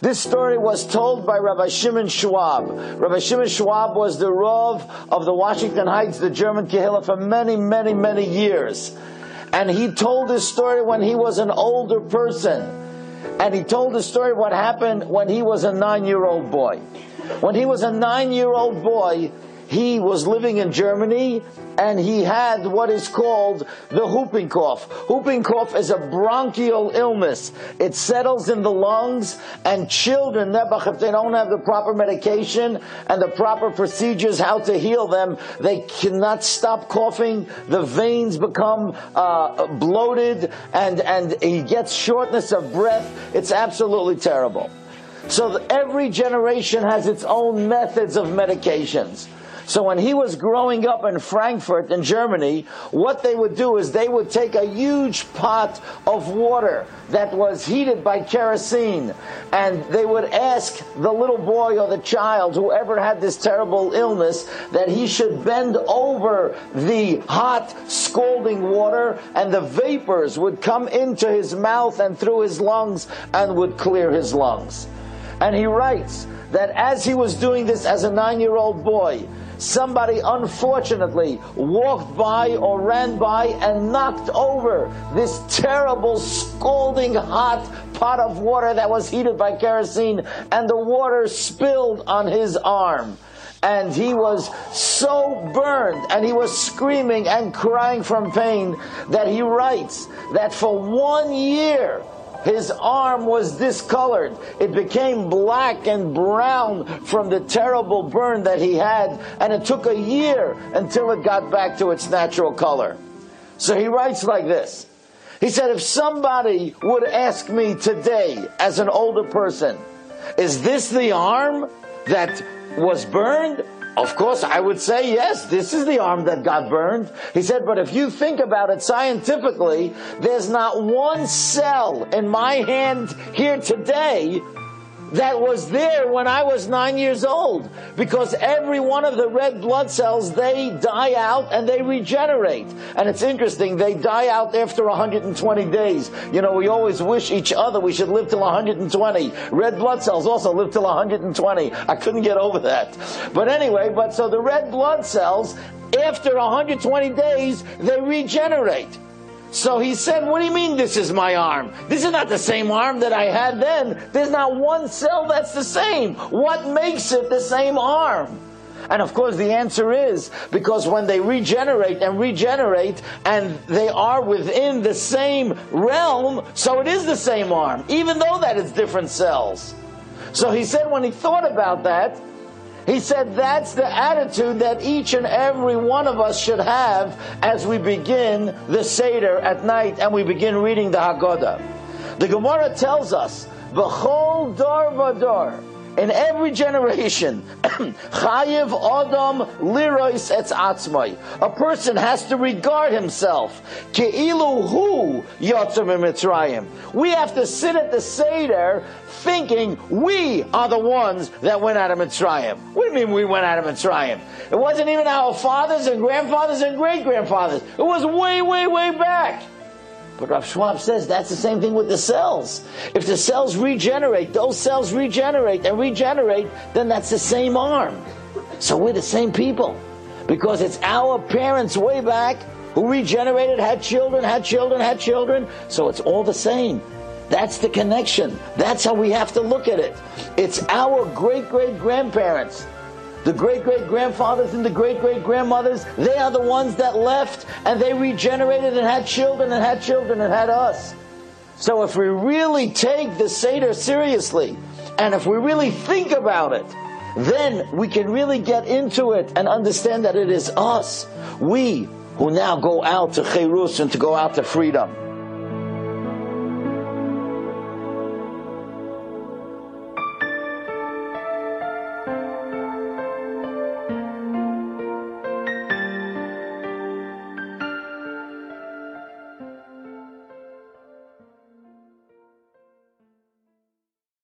This story was told by Rabbi Shimon Schwab. Rabbi Shimon Schwab was the Rav of the Washington Heights, the German Kehillah, for many, many, many years. And he told this story when he was an older person. And he told the story what happened when he was a nine year old boy. When he was a nine year old boy, he was living in Germany and he had what is called the whooping cough. Whooping cough is a bronchial illness. It settles in the lungs and children, if they don't have the proper medication and the proper procedures how to heal them, they cannot stop coughing. The veins become uh, bloated and, and he gets shortness of breath. It's absolutely terrible. So every generation has its own methods of medications. So when he was growing up in Frankfurt in Germany, what they would do is they would take a huge pot of water that was heated by kerosene and they would ask the little boy or the child, whoever had this terrible illness, that he should bend over the hot scalding water and the vapors would come into his mouth and through his lungs and would clear his lungs. And he writes that as he was doing this as a nine year old boy, somebody unfortunately walked by or ran by and knocked over this terrible scalding hot pot of water that was heated by kerosene and the water spilled on his arm. And he was so burned and he was screaming and crying from pain that he writes that for one year his arm was discolored. It became black and brown from the terrible burn that he had, and it took a year until it got back to its natural color. So he writes like this. He said, if somebody would ask me today, as an older person, is this the arm that was burned? Of course, I would say yes, this is the arm that got burned. He said, but if you think about it scientifically, there's not one cell in my hand here today that was there when I was nine years old. Because every one of the red blood cells, they die out and they regenerate. And it's interesting, they die out after 120 days. You know, we always wish each other we should live till 120. Red blood cells also live till 120. I couldn't get over that. But anyway, but so the red blood cells, after 120 days, they regenerate. So he said, What do you mean this is my arm? This is not the same arm that I had then. There's not one cell that's the same. What makes it the same arm? And of course, the answer is because when they regenerate and regenerate and they are within the same realm, so it is the same arm, even though that it's different cells. So he said when he thought about that, he said that's the attitude that each and every one of us should have as we begin the Seder at night and we begin reading the Haggadah. The Gemara tells us, B'chol dor v'dor, in every generation, chayiv adam lirois etz atzmai. A person has to regard himself keilu hu yotzim. We have to sit at the seder thinking we are the ones that went out of Mitzrayim. What do you mean we went out of Mitzrayim? It wasn't even our fathers and grandfathers and great grandfathers. It was way, way, way back. But Rav Schwab says that's the same thing with the cells. If the cells regenerate, those cells regenerate and regenerate, then that's the same arm. So we're the same people. Because it's our parents way back who regenerated, had children, had children, had children. So it's all the same. That's the connection. That's how we have to look at it. It's our great great grandparents the great great grandfathers and the great great grandmothers, they are the ones that left and they regenerated and had children and had children and had us. So if we really take the Seder seriously, and if we really think about it, then we can really get into it and understand that it is us, we, who now go out to Cherus and to go out to freedom.